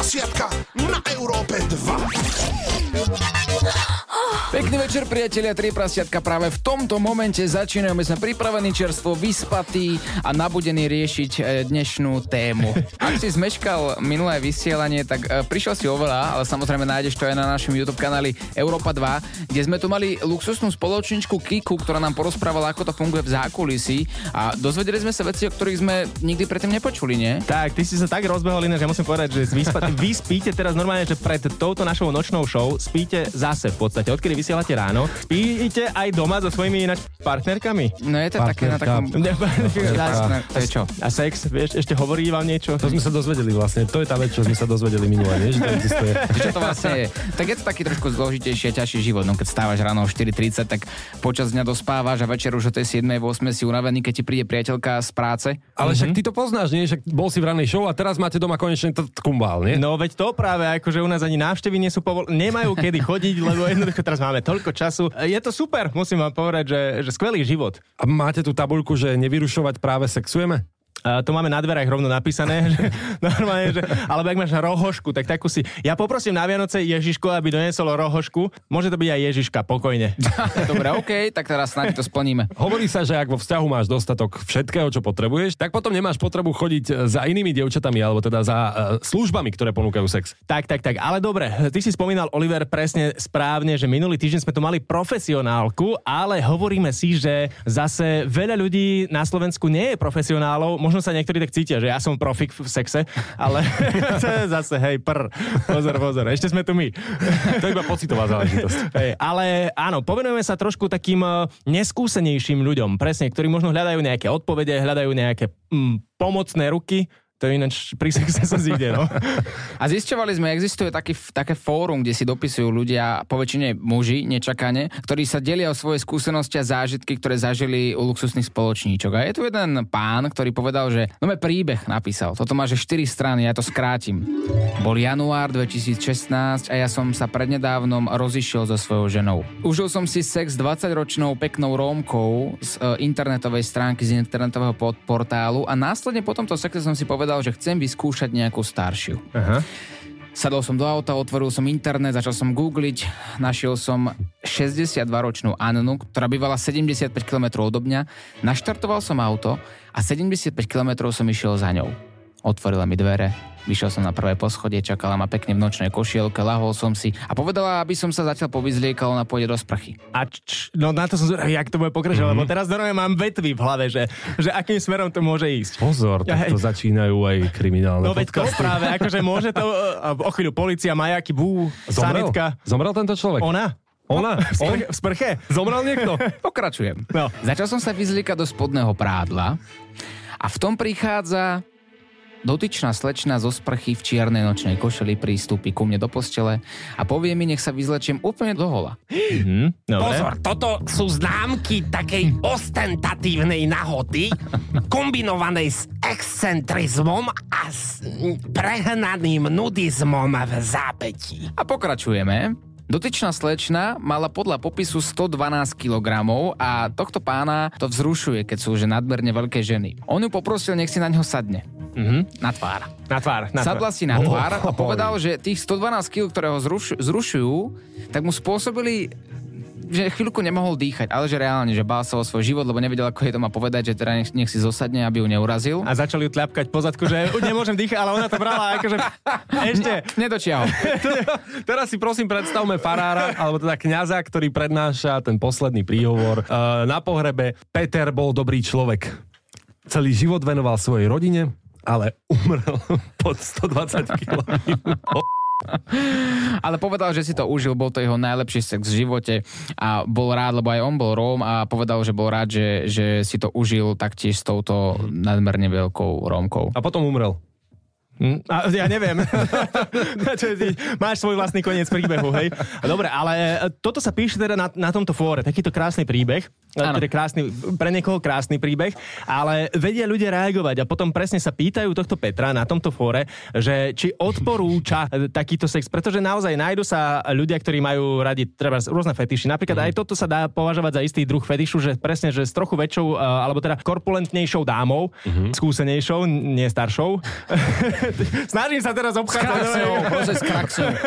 prasiatka na Európe 2. Pekný večer, priatelia, tri prasiatka. Práve v tomto momente začínajú. My sme pripravení čerstvo, vyspatí a nabudení riešiť e, dnešnú tému. Ak si zmeškal minulé vysielanie, tak e, prišiel si oveľa, ale samozrejme nájdeš to aj na našom YouTube kanáli Európa 2, kde sme tu mali luxusnú spoločničku Kiku, ktorá nám porozprávala, ako to funguje v zákulisí a dozvedeli sme sa veci, o ktorých sme nikdy predtým nepočuli, nie? Tak, ty si sa tak rozbehol, že ja musím povedať, že vyspatí, vy spíte teraz normálne, že pred touto našou nočnou show spíte zase v podstate, odkedy vysielate ráno. Spíte aj doma so svojimi ináč partnerkami? No je to také na takom... to je čo? A sex, vieš, ešte hovorí vám niečo? To sme sa dozvedeli vlastne. To je tá vec, čo sme sa dozvedeli minule, nie? Že to existuje. čo to vlastne je? Tak je to taký trošku zložitejší a ťažší život. No keď stávaš ráno o 4.30, tak počas dňa dospávaš a večer už o tej 7. 8. si unavený, keď ti príde priateľka z práce. Ale však ty to poznáš, nie? Však bol si v ranej show a teraz máte doma konečne t- kumbál, nie? No veď to práve, akože u nás ani návštevy nie sú povol... nemajú kedy chodiť, lebo jednoducho teraz máme toľko času. Je to super, musím vám povedať, že, že skvelý život. A máte tú tabuľku, že nevyrušovať práve sexujeme? Uh, to máme na dverách rovno napísané, že, normálne, že, alebo ak máš rohošku, tak takú si... Ja poprosím na Vianoce Ježiško, aby donesol rohošku. Môže to byť aj Ježiška, pokojne. Dobre, OK, tak teraz snáď to splníme. Hovorí sa, že ak vo vzťahu máš dostatok všetkého, čo potrebuješ, tak potom nemáš potrebu chodiť za inými dievčatami, alebo teda za uh, službami, ktoré ponúkajú sex. Tak, tak, tak. Ale dobre, ty si spomínal, Oliver, presne správne, že minulý týždeň sme tu mali profesionálku, ale hovoríme si, že zase veľa ľudí na Slovensku nie je profesionálov, možno sa niektorí tak cítia, že ja som profik v sexe, ale to je zase, hej, pr, pozor, pozor, ešte sme tu my. to je iba pocitová záležitosť. Hej, ale áno, povenujeme sa trošku takým eh, neskúsenejším ľuďom, presne, ktorí možno hľadajú nejaké odpovede, hľadajú nejaké mm, pomocné ruky, to ináč pri sexe sa zíde, no. A zisťovali sme, existuje taký, také fórum, kde si dopisujú ľudia, poväčšine muži, nečakane, ktorí sa delia o svoje skúsenosti a zážitky, ktoré zažili u luxusných spoločníčok. A je tu jeden pán, ktorý povedal, že no príbeh napísal. Toto má že 4 strany, ja to skrátim. Bol január 2016 a ja som sa prednedávnom rozišiel so svojou ženou. Užil som si sex 20-ročnou peknou Rómkou z e, internetovej stránky, z internetového portálu a následne po tomto sexe som si povedal, povedal, že chcem vyskúšať nejakú staršiu. Aha. Sadol som do auta, otvoril som internet, začal som googliť, našiel som 62-ročnú Annu, ktorá bývala 75 km odo mňa, naštartoval som auto a 75 km som išiel za ňou. Otvorila mi dvere, vyšiel som na prvé poschodie, čakala ma pekne v nočnej košielke, lahol som si a povedala, aby som sa zatiaľ povyzliekal na pôjde do sprchy. A č, no na to som zvedavý, jak to bude pokračovať, mm-hmm. lebo teraz normálne mám vetvy v hlave, že, že akým smerom to môže ísť. Pozor, tak to začínajú aj kriminálne No veď to práve, akože môže to, o chvíľu policia, majaky, bú, Zomrel? sanitka. Zomrel tento človek? Ona? Ona? V sprche? V sprche? Zomrel niekto? Pokračujem. No. Začal som sa vyzliekať do spodného prádla a v tom prichádza Dotyčná slečna zo sprchy v čiernej nočnej košeli prístupí ku mne do postele a povie mi, nech sa vyzlečiem úplne do hola. Mm-hmm, Pozor, toto sú známky takej ostentatívnej nahoty, kombinovanej s excentrizmom a s prehnaným nudizmom v zápetí. A pokračujeme. Dotyčná slečna mala podľa popisu 112 kg a tohto pána to vzrušuje, keď sú že nadmerne veľké ženy. On ju poprosil, nech si na ňo sadne. Mm-hmm. Na tvár. Na tvár. Na Sadla si na tvár a povedal, že tých 112 kg, ktoré ho zruš- zrušujú, tak mu spôsobili že chvíľku nemohol dýchať, ale že reálne, že bál sa o svoj život, lebo nevedel, ako je to má povedať, že teda nech, nech si zosadne, aby ju neurazil. A začali ju tľapkať po zadku, že už nemôžem dýchať, ale ona to brala akože ešte. Nedočiahol. Teraz si prosím predstavme farára, alebo teda kňaza, ktorý prednáša ten posledný príhovor. Uh, na pohrebe Peter bol dobrý človek. Celý život venoval svojej rodine, ale umrel pod 120 kg. Ale povedal, že si to užil, bol to jeho najlepší sex v živote a bol rád, lebo aj on bol Róm a povedal, že bol rád, že, že si to užil taktiež s touto nadmerne veľkou Rómkou. A potom umrel. Hm, A, ja neviem. Máš svoj vlastný koniec príbehu, hej? Dobre, ale e, toto sa píše teda na, na tomto fóre, takýto krásny príbeh, Áno. teda krásny, pre niekoho krásny príbeh, ale vedia ľudia reagovať a potom presne sa pýtajú tohto Petra na tomto fóre, že či odporúča e, takýto sex, pretože naozaj nájdu sa ľudia, ktorí majú radi treba rôzne fetiši. Napríklad aj toto sa dá považovať za istý druh fetišu, že presne, že s trochu väčšou, e, alebo teda korpulentnejšou dámou, skúsenejšou, nie staršou. Snažím sa teraz obchádzať. Kraxou, proste s kraxou.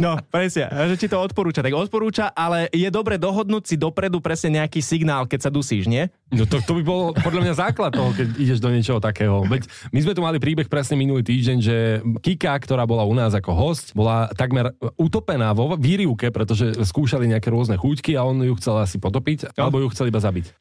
No, presne. Že či to odporúča. Tak odporúča, ale je dobre dohodnúť si dopredu presne nejaký signál, keď sa dusíš, nie? No to, to by bol podľa mňa základ toho, keď ideš do niečoho takého. Veď my sme tu mali príbeh presne minulý týždeň, že Kika, ktorá bola u nás ako host, bola takmer utopená vo výrivke, pretože skúšali nejaké rôzne chuťky a on ju chcel asi potopiť, alebo ju chcel iba zabiť.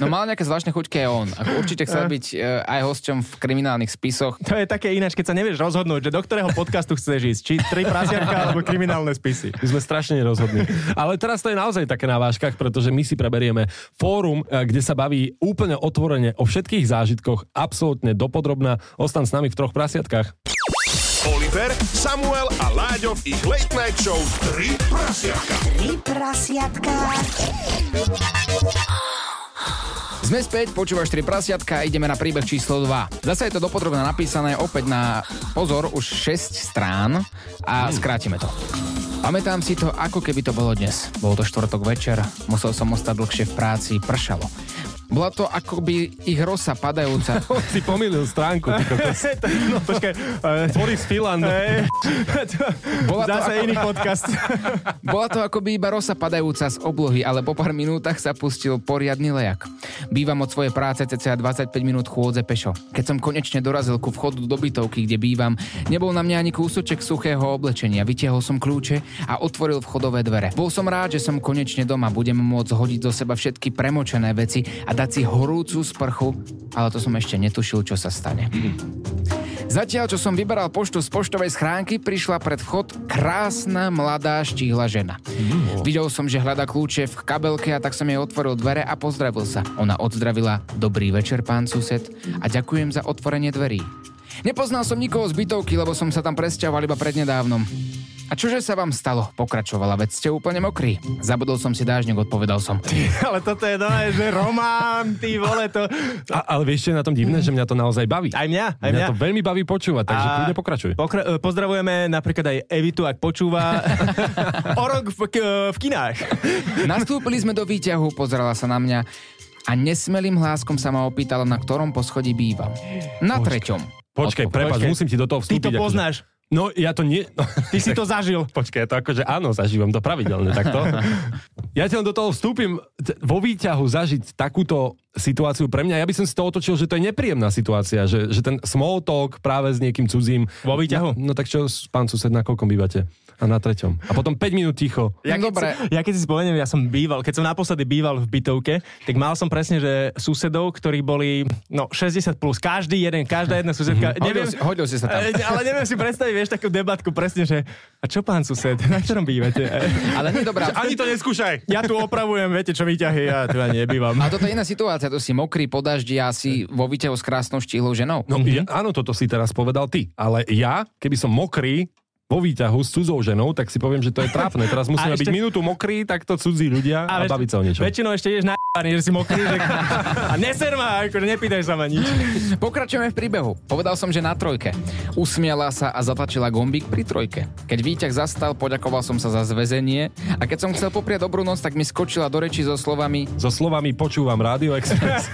No mal nejaké zvláštne chuťky aj on. Ako určite chcel byť e, aj hosťom v kriminálnych spisoch. To je také ináč, keď sa nevieš rozhodnúť, že do ktorého podcastu chceš ísť. Či tri prasiatka alebo kriminálne spisy. My sme strašne nerozhodní. Ale teraz to je naozaj také na váškach, pretože my si preberieme fórum, eh, kde sa baví úplne otvorene o všetkých zážitkoch, absolútne dopodrobná. Ostan s nami v troch prasiatkách. Oliver, Samuel a Láďo v ich Late Night Show 3 prasiatka. Tri prasiatka. Sme späť, počúvaš 3 prasiatka, ideme na príbeh číslo 2. Zase je to dopodrobne napísané opäť na pozor už 6 strán a skrátime to. Pamätám si to, ako keby to bolo dnes. Bol to štvrtok večer, musel som ostať dlhšie v práci, pršalo. Bola to akoby ich rosa padajúca. Si pomýlil stránku. No, počkaj. eh, Boris Filan. Bola to Zase ako- iný podcast. Bola to akoby iba rosa padajúca z oblohy, ale po pár minútach sa pustil poriadny lejak. Bývam od svojej práce cca 25 minút chôdze pešo. Keď som konečne dorazil ku vchodu do bytovky, kde bývam, nebol na mňa ani kúsoček suchého oblečenia. Vytiahol som kľúče a otvoril vchodové dvere. Bol som rád, že som konečne doma. Budem môcť hodiť do seba všetky premočené veci a dať si horúcu sprchu, ale to som ešte netušil, čo sa stane. Zatiaľ, čo som vyberal poštu z poštovej schránky, prišla pred vchod krásna mladá štíhla žena. Videl som, že hľada kľúče v kabelke a tak som jej otvoril dvere a pozdravil sa. Ona odzdravila Dobrý večer, pán sused a ďakujem za otvorenie dverí. Nepoznal som nikoho z bytovky, lebo som sa tam presťahoval iba prednedávnom. A čože sa vám stalo? Pokračovala, veď ste úplne mokrí. Zabudol som si dážnik, odpovedal som. Ale toto je dole, že román, ty vole, to... A, ale vieš, čo je na tom divné, že mňa to naozaj baví. Aj mňa, aj Mňa mňa. to veľmi baví počúvať, takže A- kľudne pokračuj. Pokra- e, pozdravujeme napríklad aj Evitu, ak počúva. o rok v, k- v kinách. Nastúpili sme do výťahu, pozerala sa na mňa a nesmelým hláskom sa ma opýtala, na ktorom poschodí bývam. Na treťom. Počkaj, prepáč, Počkaj. musím ti do toho Ty vstúpiť. to akože- poznáš. No, ja to nie... Ty si to zažil. Počkaj, to akože áno, zažívam to pravidelne takto. Ja ti len do toho vstúpim vo výťahu zažiť takúto situáciu pre mňa. Ja by som si to otočil, že to je nepríjemná situácia, že, že ten small talk práve s niekým cudzím. Vo výťahu? No, no tak čo, pán sused, na koľkom bývate? A na treťom. A potom 5 minút ticho. Ja keď Dobre. Si, ja keď si spomeniem, ja som býval, keď som naposledy býval v bytovke, tak mal som presne, že susedov, ktorí boli no 60 plus, každý jeden, každá jedna susedka. Hodil, si, hodil si sa tam. Eh, ale neviem si predstaviť, vieš, takú debatku presne, že a čo pán sused, na ktorom bývate? Ale nie dobrá. Ani to neskúšaj! Ja tu opravujem, viete, čo výťahy, ja tu ani nebývam. A toto je iná situácia, to si mokrý po daždi a si vo výťahu s krásnou štíhlou ženou. No, ja, áno, toto si teraz povedal ty. Ale ja, keby som mokrý, vo výťahu s cudzou ženou, tak si poviem, že to je trápne. Teraz musíme ešte- byť minútu mokrí, takto cudzí ľudia a, vieš, baviť sa o niečo. Väčšinou ešte ideš na že si mokrý, že... A neser ma, akože nepýtaj sa ma nič. Pokračujeme v príbehu. Povedal som, že na trojke. Usmiala sa a zatlačila gombík pri trojke. Keď výťah zastal, poďakoval som sa za zväzenie a keď som chcel popriať dobrú noc, tak mi skočila do reči so slovami So slovami počúvam Radio Express.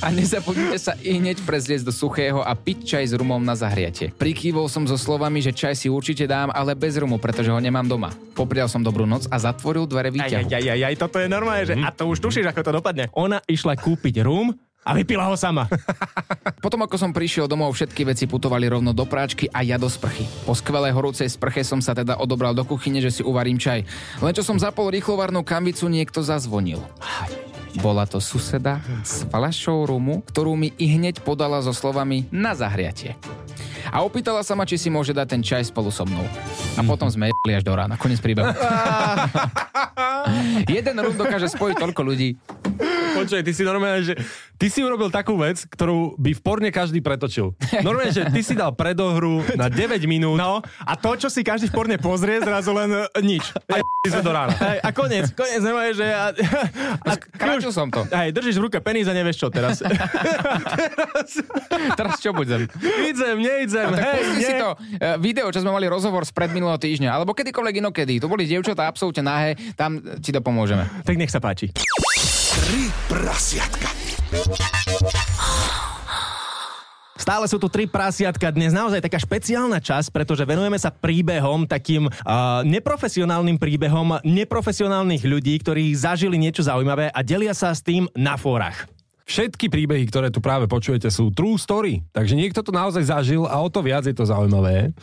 a nezabudnite sa i hneď prezliecť do suchého a piť čaj s rumom na zahriate. Prikývol som so slovami, že čaj si určite dám, ale bez rumu, pretože ho nemám doma. Poprial som dobrú noc a zatvoril dvere výťahu. aj, aj, aj, aj, toto je normálne, že a to už tušíš, ako to dopadne. Ona išla kúpiť rum a vypila ho sama. Potom ako som prišiel domov, všetky veci putovali rovno do práčky a ja do sprchy. Po skvelej horúcej sprche som sa teda odobral do kuchyne, že si uvarím čaj. Len čo som zapol rýchlovarnú kambicu, niekto zazvonil. Bola to suseda s flašou rumu, ktorú mi i hneď podala so slovami na zahriatie. A opýtala sa ma, či si môže dať ten čaj spolu so mnou. A potom sme jebli až do rána. Konec príbehu. Jeden rum dokáže spojiť toľko ľudí. Počuj, ty si normálne, že ty si urobil takú vec, ktorú by v porne každý pretočil. Normálne, že ty si dal predohru na 9 minút No, a to, čo si každý v porne pozrie, zrazu len e, nič. a j***li sme do rána. Hej, a koniec, koniec, normálne, že... A, a, Kráčil som to. Hej, držíš v ruke peníz a nevieš čo teraz. Teraz čo budem? Idem, neidem, Tak hej, nie. si to e, video, čo sme mali rozhovor z predminulého týždňa, alebo kedykoľvek inokedy. To boli dievčatá absolútne nahé, tam ti to pomôžeme. tak nech sa páči. Tri prasiatka. Stále sú tu tri prasiatka. Dnes naozaj taká špeciálna časť, pretože venujeme sa príbehom, takým uh, neprofesionálnym príbehom neprofesionálnych ľudí, ktorí zažili niečo zaujímavé a delia sa s tým na fórach. Všetky príbehy, ktoré tu práve počujete, sú true story. Takže niekto to naozaj zažil a o to viac je to zaujímavé.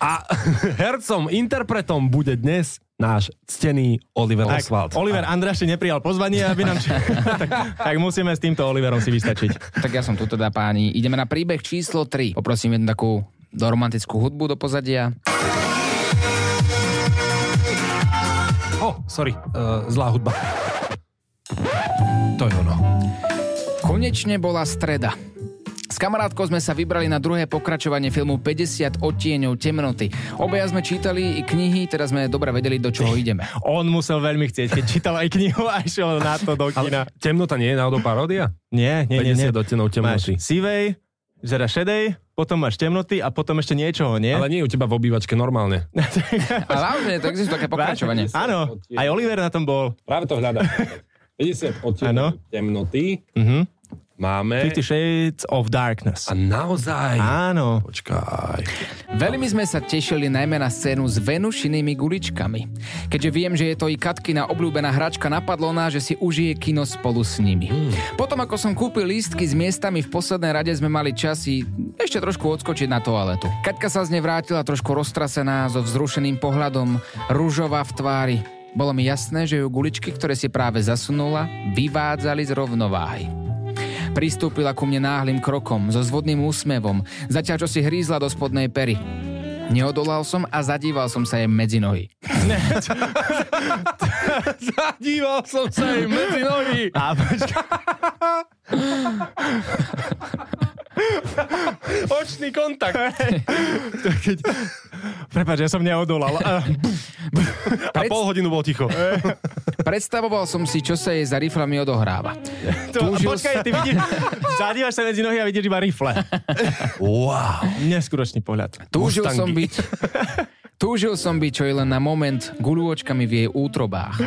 A hercom, interpretom bude dnes náš ctený Oliver Tak, Oswald. Oliver Andraš neprijal pozvanie, aby nám... tak, tak musíme s týmto Oliverom si vystačiť. Tak ja som tu teda páni. Ideme na príbeh číslo 3. Poprosím jednu takú do romantickú hudbu do pozadia. Oh, sorry, uh, zlá hudba. To je ono. Konečne bola streda. S kamarátkou sme sa vybrali na druhé pokračovanie filmu 50 odtieňov temnoty. Obaja sme čítali i knihy, teraz sme dobre vedeli, do čoho ideme. On musel veľmi chcieť, keď čítal aj knihu a išiel na to do kina. Temnota nie je náhodou paródia? Nie, nie, nie. 50 nie. odtenov temnoty. Máš sivej, žera šedej, potom máš temnoty a potom ešte niečoho, nie? Ale nie je u teba v obývačke normálne. Ale naozaj, to existuje také pokračovanie. Áno, aj Oliver na tom bol. Práve to hľadám. 50 Áno. temnoty Mhm. máme. Fifty Shades of Darkness. A naozaj. Áno. Počkaj. Veľmi sme sa tešili najmä na scénu s Venušinými guličkami. Keďže viem, že je to i Katkina obľúbená hračka, napadlo nás, že si užije kino spolu s nimi. Potom, ako som kúpil lístky s miestami v poslednej rade, sme mali časy ešte trošku odskočiť na toaletu. Katka sa z nej vrátila trošku roztrasená, so vzrušeným pohľadom, rúžová v tvári. Bolo mi jasné, že ju guličky, ktoré si práve zasunula, vyvádzali z rovnováhy. Pristúpila ku mne náhlým krokom, so zvodným úsmevom, zatiaľ čo si hrízla do spodnej pery. Neodolal som a zadíval som sa jej medzi nohy. Zadíval som sa jej medzi nohy. A počkaj, Očný kontakt. prepáč, ja som neodolal. A- A pol hodinu bol ticho. Predstavoval som si, čo sa jej za riflami odohráva. To, Túžil počkaj, ty vidíš, zadívaš sa medzi nohy a vidíš iba rifle. Wow. Neskutočný pohľad. Túžil Mustangy. som byť... Túžil som byť čo i len na moment guľôčkami v jej útrobách.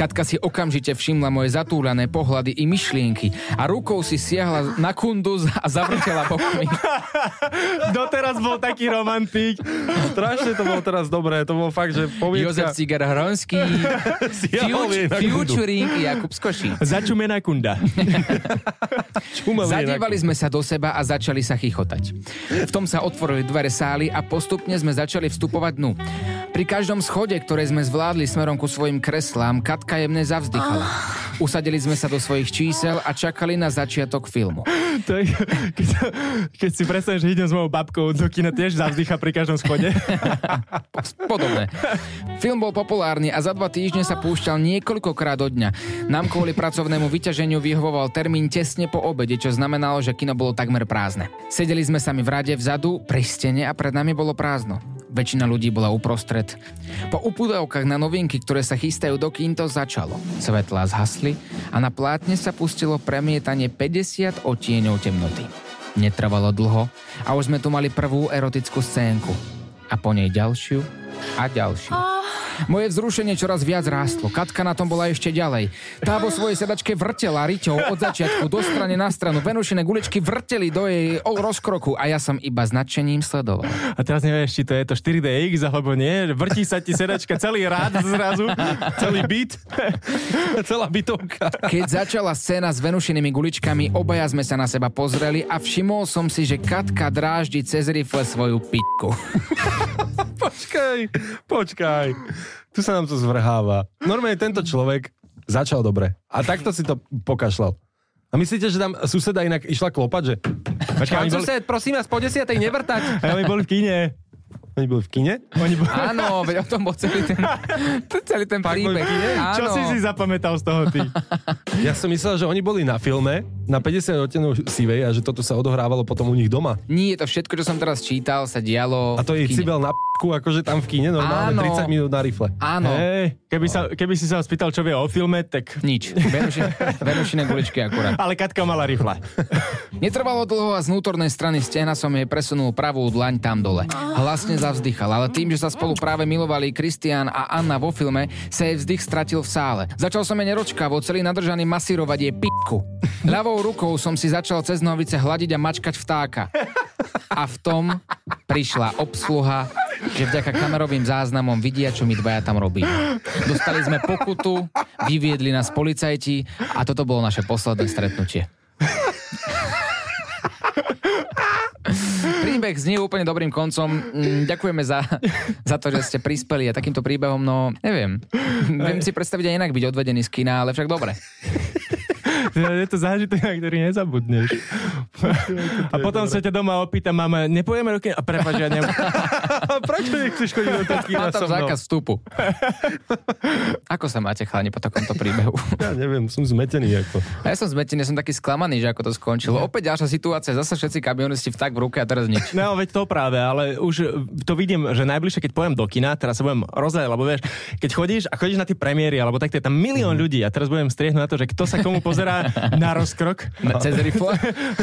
Katka si okamžite všimla moje zatúľané pohľady i myšlienky a rukou si siahla na kunduz a zavrtela bokmi. Doteraz bol taký romantik. Strašne to bolo teraz dobré. To bolo fakt, že Jozef poviedka... Cigar Hronský. Futuring Jakub Skoší. Začumená kunda. Zadívali sme sa do seba a začali sa chichotať. V tom sa otvorili dvere sály a postupne sme začali vstupovať dnu. Pri každom schode, ktoré sme zvládli smerom ku svojim kreslám, Katka jemne zavzdychala. Usadili sme sa do svojich čísel a čakali na začiatok filmu. To je, keď, keď si predstavíš, že idem s mojou babkou do kina, tiež zavzdycha pri každom schode. Podobné. Film bol populárny a za dva týždne sa púšťal niekoľkokrát do dňa. Nám kvôli pracovnému vyťaženiu vyhovoval termín tesne po obede, čo znamenalo, že kino bolo takmer prázdne. Sedeli sme sami v rade vzadu, pri stene a pred nami bolo prázdno. Väčšina ľudí bola uprostred. Po upudovkách na novinky, ktoré sa chystajú do kín, to začalo. Svetlá zhasli a na plátne sa pustilo premietanie 50 odtieňov temnoty. Netrvalo dlho a už sme tu mali prvú erotickú scénku. A po nej ďalšiu a ďalšiu. Moje vzrušenie čoraz viac rástlo. Katka na tom bola ešte ďalej. Tá vo svojej sedačke vrtela riťou od začiatku do strany na stranu. Venušené guličky vrteli do jej rozkroku a ja som iba značením sledoval. A teraz nevieš, či to je to 4DX alebo nie. Vrtí sa ti sedačka celý rád zrazu. Celý byt. Celá bytovka. Keď začala scéna s Venušinými guličkami, obaja sme sa na seba pozreli a všimol som si, že Katka dráždi cez rifle svoju pitku. Počkaj, počkaj. Tu sa nám to zvrháva. Normálne tento človek začal dobre. A takto si to pokašľal. A myslíte, že tam suseda inak išla klopať, že... Počkaj, Pán boli, sused, prosím vás, po desiatej nevrtať. a oni boli v kine. Oni boli v kine? Oni bo... Áno, veď o tom bol celý ten, celý ten príbeh. Áno. Čo si si zapamätal z toho ty? Ja som myslel, že oni boli na filme na 50 odtenov sivej a že toto sa odohrávalo potom u nich doma. Nie, to všetko, čo som teraz čítal, sa dialo A to je cibel na p***ku, akože tam v kine normálne Áno. 30 minút na rifle. Áno. Hej, keby, sa, keby si sa spýtal, čo vie o filme, tak... Nič. Venuši, venušine guličky akurát. Ale Katka mala rifle. Netrvalo dlho a z vnútornej strany stehna som jej presunul pravú dlaň tam dole. Hlasne zavzdychal, ale tým, že sa spolu práve milovali Kristián a Anna vo filme, sa jej vzdych stratil v sále. Začal som jej neročkavo celý nadržaný masírovať jej p***ku. Ľavou rukou som si začal cez novice hľadiť a mačkať vtáka. A v tom prišla obsluha, že vďaka kamerovým záznamom vidia, čo my dvaja tam robíme. Dostali sme pokutu, vyviedli nás policajti a toto bolo naše posledné stretnutie. Príbeh znie úplne dobrým koncom. Mm, Ďakujeme za, za to, že ste prispeli a takýmto príbehom, no neviem. Viem si predstaviť aj inak byť odvedený z kina, ale však dobre. Je to zážitok, na ktorý nezabudneš. A potom sa ťa doma opýta mama, nepojeme ruky? A prepáč, ja nem... Prečo nechceš chodiť do toho kina so mnou? zákaz vstupu. Ako sa máte, chlani, po takomto príbehu? Ja neviem, som zmetený ako. A ja som zmetený, som taký sklamaný, že ako to skončilo. Opäť ďalšia situácia, zase všetci kamionisti v tak v ruke a teraz nič. No, veď to práve, ale už to vidím, že najbližšie, keď pojem do kina, teraz sa budem rozhľadať, lebo vieš, keď chodíš a chodíš na tie premiéry, alebo tak, to je tam milión ľudí a teraz budem striehnúť na to, že kto sa komu pozerá na rozkrok. Na cez rifle.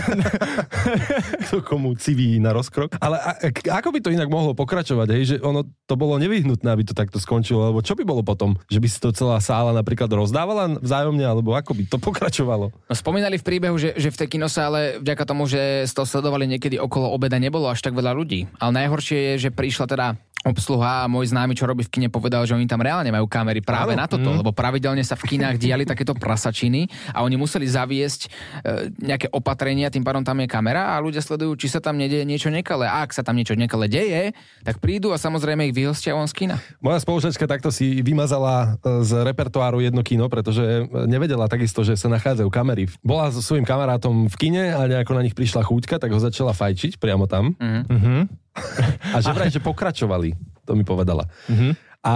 Kto komu civí na rozkrok. Ale a, a- ako by to inak mohlo pokračovať, hej? že ono to bolo nevyhnutné, aby to takto skončilo, lebo čo by bolo potom? Že by si to celá sála napríklad rozdávala vzájomne, alebo ako by to pokračovalo? No, spomínali v príbehu, že, že v tej kinosále vďaka tomu, že to sledovali niekedy okolo obeda, nebolo až tak veľa ľudí. Ale najhoršie je, že prišla teda obsluha a môj známy, čo robí v kine, povedal, že oni tam reálne majú kamery práve Áno. na toto, lebo pravidelne sa v kinách diali takéto prasačiny a oni museli zaviesť e, nejaké opatrenia, tým pádom tam je kamera a ľudia sledujú, či sa tam nedieje niečo nekalé. A ak sa tam niečo nekalé deje, tak prídu a samozrejme ich vyhostia von z kina. Moja spolučačka takto si vymazala e, z repertoáru jedno kino, pretože nevedela takisto, že sa nachádzajú kamery. Bola so svojím kamarátom v kine a nejako na nich prišla chúťka, tak ho začala fajčiť priamo tam. A že vraj, že pokračovali, to mi povedala. A,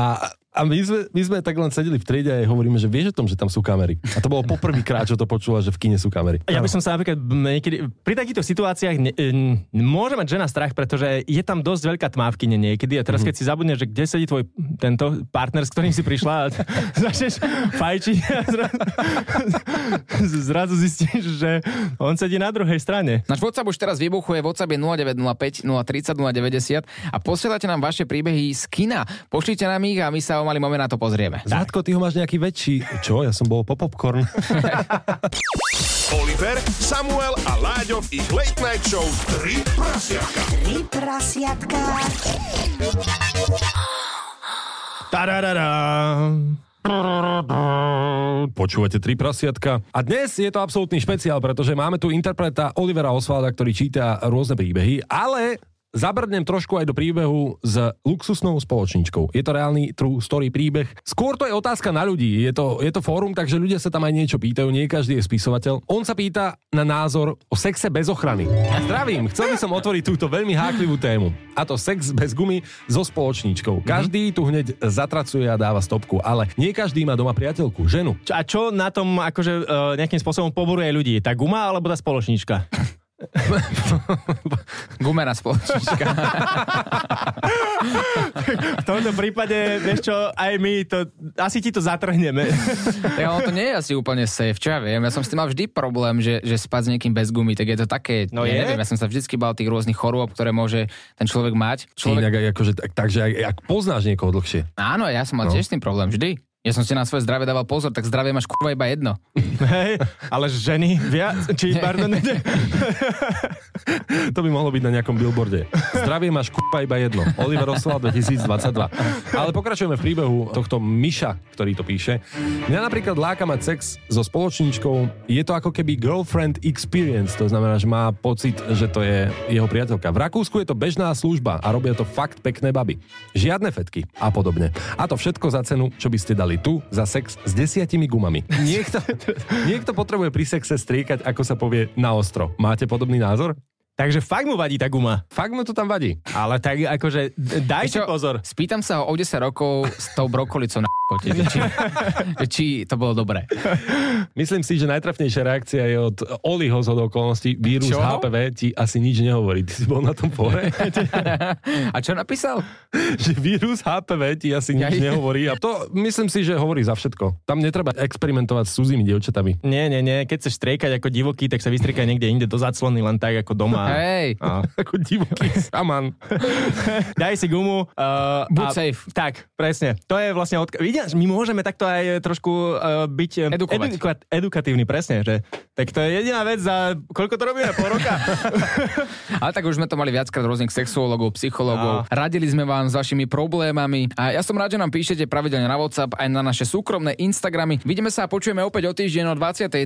a my, sme, my sme tak len sedeli v triede a jej hovoríme, že vieš o tom, že tam sú kamery. A to bolo poprvýkrát, čo to počula, že v kine sú kamery. Ja by som sa napríklad niekedy, pri takýchto situáciách ne, n- môže mať žena strach, pretože je tam dosť veľká tma v kine niekedy a teraz keď si zabudneš, že kde sedí tvoj tento partner, s ktorým si prišla a začneš fajčiť a zrazu, zrazu zistíš, že on sedí na druhej strane. Náš WhatsApp už teraz vybuchuje, WhatsApp je 0905 030 090 a posielate nám vaše príbehy z kina. Pošlite nám ich a my sa malý moment na to pozrieme. Zlatko, ty ho máš nejaký väčší. Čo? Ja som bol po popcorn. Oliver, Samuel a Láďo v ich Late Night Show 3 prasiatka. Tri prasiatka. Tararara. Počúvate tri prasiatka. A dnes je to absolútny špeciál, pretože máme tu interpreta Olivera Osvalda, ktorý číta rôzne príbehy, ale zabrdnem trošku aj do príbehu s luxusnou spoločničkou. Je to reálny true story príbeh. Skôr to je otázka na ľudí. Je to, je to fórum, takže ľudia sa tam aj niečo pýtajú. Nie každý je spisovateľ. On sa pýta na názor o sexe bez ochrany. Zdravím, chcel by som otvoriť túto veľmi háklivú tému. A to sex bez gumy so spoločníčkou. Každý tu hneď zatracuje a dáva stopku, ale nie každý má doma priateľku, ženu. A čo na tom akože uh, nejakým spôsobom poboruje ľudí? Tá guma alebo tá spoločnička? Gumená spoločnička. V tomto prípade, vieš čo, aj my to, asi ti to zatrhneme. tak ono to nie je asi úplne safe, čo ja viem. Ja som s tým mal vždy problém, že, že spať s niekým bez gumy, tak je to také, No ja je? neviem, ja som sa vždycky bal tých rôznych chorôb, ktoré môže ten človek mať. Človek... Inak, akože, tak, takže aj, ak poznáš niekoho dlhšie. áno, ja som mal No. tiež s tým problém, vždy. Ja som si na svoje zdravie dával pozor, tak zdravie máš kurva iba jedno. Hej, ale ženy viac, či pardon, To by mohlo byť na nejakom billboarde. Zdravie máš kúpa iba jedno. Oliver Oswald 2022. Ale pokračujeme v príbehu tohto Miša, ktorý to píše. Mňa napríklad láka mať sex so spoločníčkou. Je to ako keby girlfriend experience. To znamená, že má pocit, že to je jeho priateľka. V Rakúsku je to bežná služba a robia to fakt pekné baby. Žiadne fetky a podobne. A to všetko za cenu, čo by ste dali tu za sex s desiatimi gumami. Niekto, niekto potrebuje pri sexe striekať, ako sa povie, na ostro. Máte podobný názor? Takže fakt mu vadí tá guma. Fakt mu to tam vadí. Ale tak akože daj si pozor. Spýtam sa ho o 10 rokov s tou brokolicou na kote, či, či to bolo dobré. Myslím si, že najtrafnejšia reakcia je od Oliho z okolností. Vírus Čo? HPV ti asi nič nehovorí. Ty si bol na tom fóre? A čo napísal? že vírus HPV ti asi nič nehovorí. A to myslím si, že hovorí za všetko. Tam netreba experimentovať s cudzími dievčatami. Nie, nie, nie. Keď chceš striekať ako divoký, tak sa vystriekaj niekde inde do zaclony, len tak ako doma. Hej, A Ako divoký saman. daj si gumu. Uh, Buď a, safe. Tak, presne. To je vlastne... Odka- Vidia, my môžeme takto aj trošku uh, byť... eh, Edukovať. eduka- edukatívny, presne. Že, tak to je jediná vec za... Koľko to robíme? Pol roka? ale tak už sme to mali viackrát rôznych sexuologov, psychologov. Radili sme vám s vašimi problémami a ja som rád, že nám píšete pravidelne na WhatsApp aj na naše súkromné Instagramy. Vidíme sa a počujeme opäť o týždeň o 22.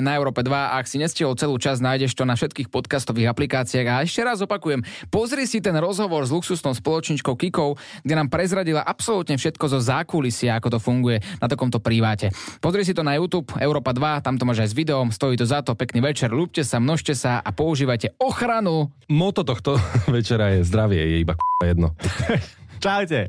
na Európe 2. Ak si nestihol celú časť, nájdeš to na všetkých podcastových aplikáciách. A ešte raz opakujem, pozri si ten rozhovor s luxusnou spoločničkou Kikou, kde nám prezradila absolútne všetko zo zákulisia, ako to funguje na takomto priváte. Pozri si to na YouTube Európa 2, tam to máš aj s videom, stojí to za to, pekný večer, ľúbte sa, množte sa a používajte ochranu. Moto tohto večera je zdravie, je iba k***a jedno. Čaute.